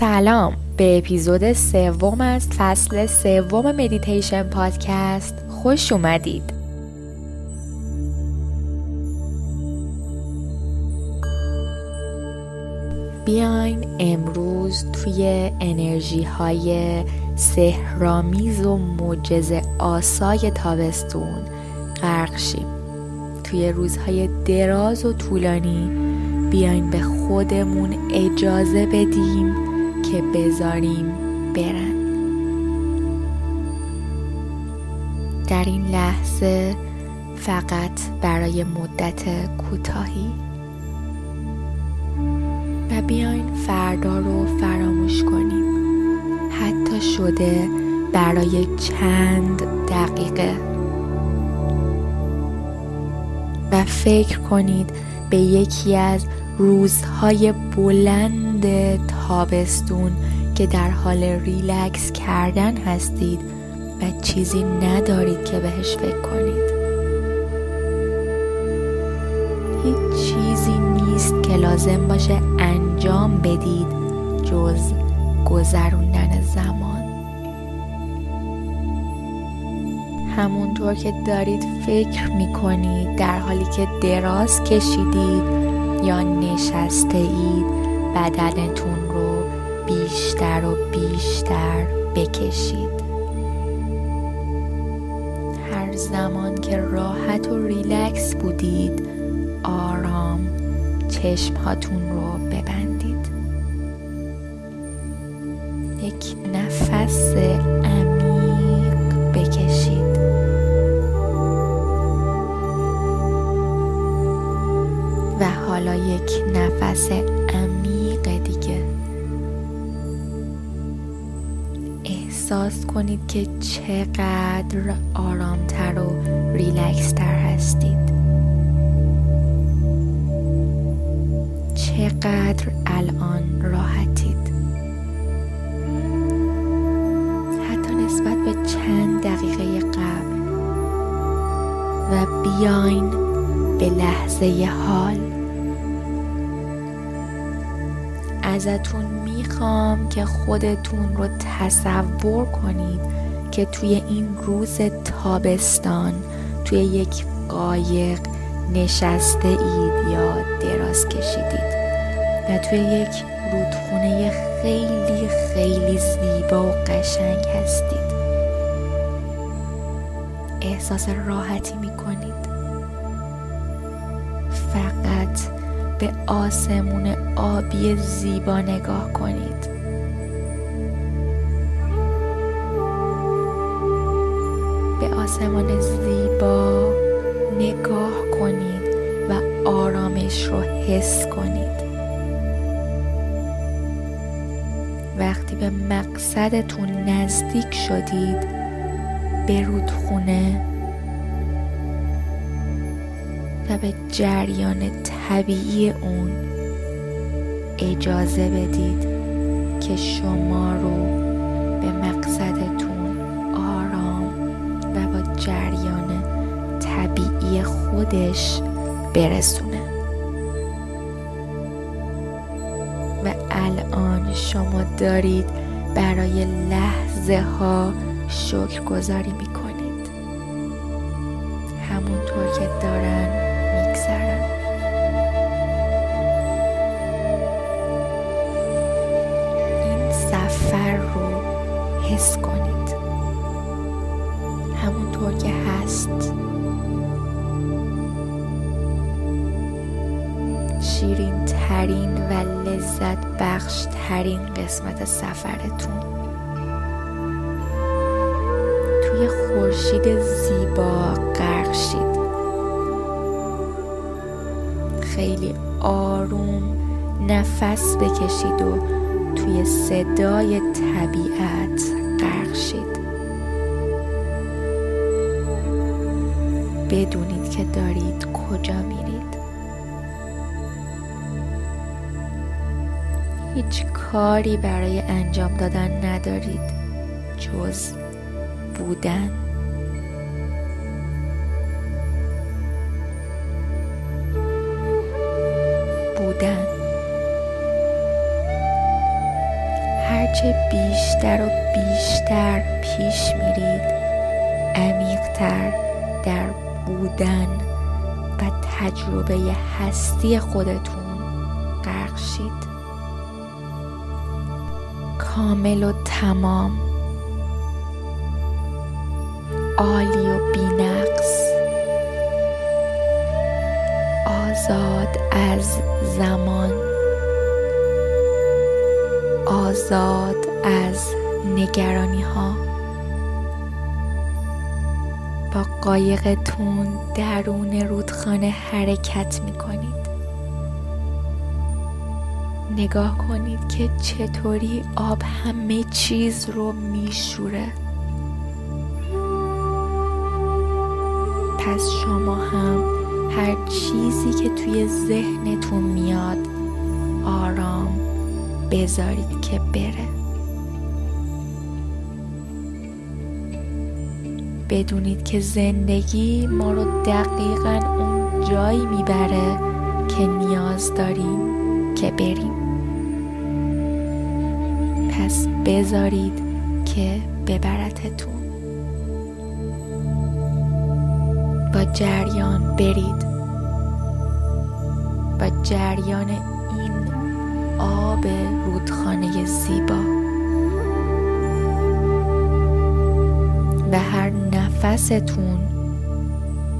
سلام. به اپیزود سوم از فصل سوم مدیتیشن پادکست خوش اومدید. بیاین امروز توی انرژی های سهرامیز و معجز آسای تابستون غرق شیم. توی روزهای دراز و طولانی بیاین به خودمون اجازه بدیم که بذاریم برن. در این لحظه فقط برای مدت کوتاهی. و بیاین فردا رو فراموش کنیم. حتی شده برای چند دقیقه. و فکر کنید به یکی از روزهای بلند تابستون که در حال ریلکس کردن هستید و چیزی ندارید که بهش فکر کنید. هیچ چیزی نیست که لازم باشه انجام بدید جز گذروندن زمان. همونطور که دارید فکر می کنید در حالی که دراز کشیدید یا نشسته اید بدنتون رو بیشتر و بیشتر بکشید. هر زمان که راحت و ریلکس بودید آرام چشم هاتون رو ببندید. یک نفس نفس عمیق دیگه. احساس کنید که چقدر آرامتر و ریلکس تر هستید. چقدر الان راحتید. حتی نسبت به چند دقیقه قبل. و بیاین به لحظه حال. ازتون می‌خوام که خودتون رو تصور کنید که توی این روز تابستان توی یک قایق نشسته اید یا دراز کشیدید. و توی یک رودخونه خیلی خیلی زیبا و قشنگ هستید. احساس راحتی می‌کنید. فقط به آسمون آبی زیبا نگاه کنید. به آسمان زیبا نگاه کنید و آرامش رو حس کنید. وقتی به مقصدتون نزدیک شدید به رودخونه و به جریان طبیعی اون اجازه بدید که شما رو به مقصدتون آرام و با جریان طبیعی خودش برسونه. و الان شما دارید برای لحظه ها شکر گذاری می کنید همونطور که دارن حس کنید. همونطور که هست. شیرین ترین و لذت بخش ترین قسمت سفرتون. توی خورشید زیبا غرق شید. خیلی آروم نفس بکشید و توی صدای طبیعت غرق شید. بدونید که دارید کجا میرید. هیچ کاری برای انجام دادن ندارید. جز بودن. بودن. بیشتر و بیشتر پیش میرید عمیقتر در بودن و تجربه هستی خودتون غرق شید. کامل و تمام. عالی و بینقص. آزاد از زمان. آزاد از نگرانی ها با قایقتون درون رودخانه حرکت می کنید نگاه کنید که چطوری آب همه چیز رو میشوره. پس شما هم هر چیزی که توی ذهنتون میاد آرام بذارید که بره. بدونید که زندگی ما رو دقیقا اون جایی می‌بره که نیاز داریم که بریم. پس بذارید که ببرتتون. با جریان برید. با جریان آب رودخانه زیبا. و هر نفستون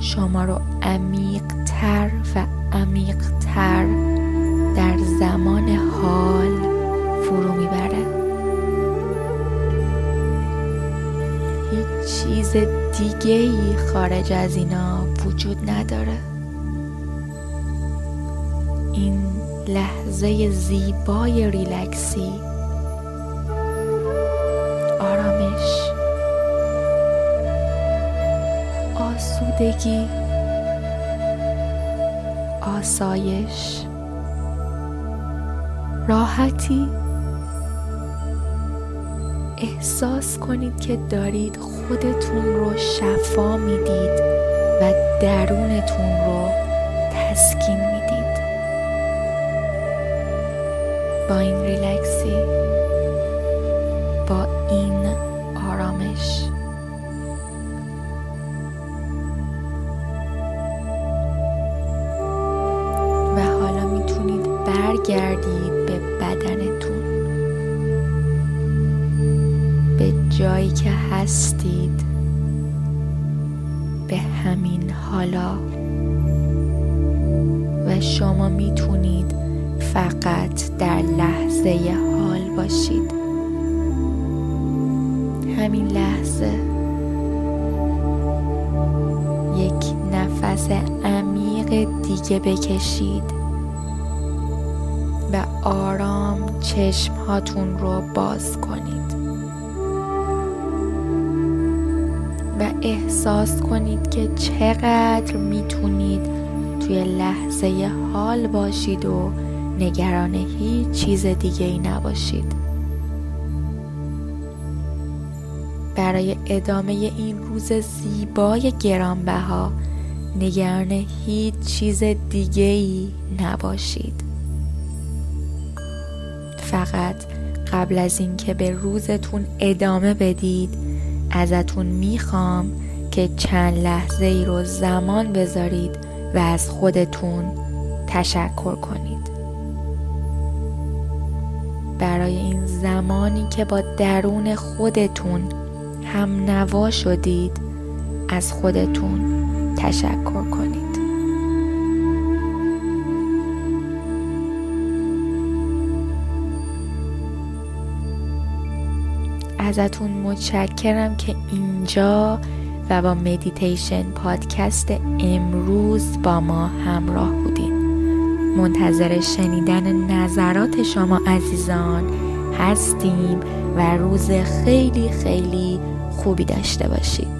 شما رو عمیق تر و عمیق تر در زمان حال فرو می‌بره. هیچ چیز دیگه ای خارج از اینا وجود نداره. لحظه زیبای ریلکسی. آرامش. آسودگی. آسایش. راحتی. احساس کنید که دارید خودتون رو شفا می‌دید و درونتون رو با این ریلکسی با این آرامش. و حالا می‌تونید برگردید به بدنتون. به جایی که هستید. به همین حالا. و شما می‌تونید فقط در لحظه حال باشید. همین لحظه یک نفس عمیق دیگه بکشید و آرام چشم هاتون رو باز کنید و احساس کنید که چقدر می‌تونید توی لحظه حال باشید و نگران هیچ چیز دیگه ای نباشید. برای ادامه این روز زیبای گرانبها نگران هیچ چیز دیگه ای نباشید. فقط قبل از اینکه به روزتون ادامه بدید ازتون می‌خوام که چند لحظه ای رو زمان بذارید و از خودتون تشکر کنید. برای این زمانی که با درون خودتون هم نوا شدید از خودتون تشکر کنید. ازتون متشکرم که اینجا و با مدیتیشن پادکست امروز با ما همراه بودین. منتظر شنیدن نظرات شما عزیزان هستیم و روز خیلی خیلی خوبی داشته باشید.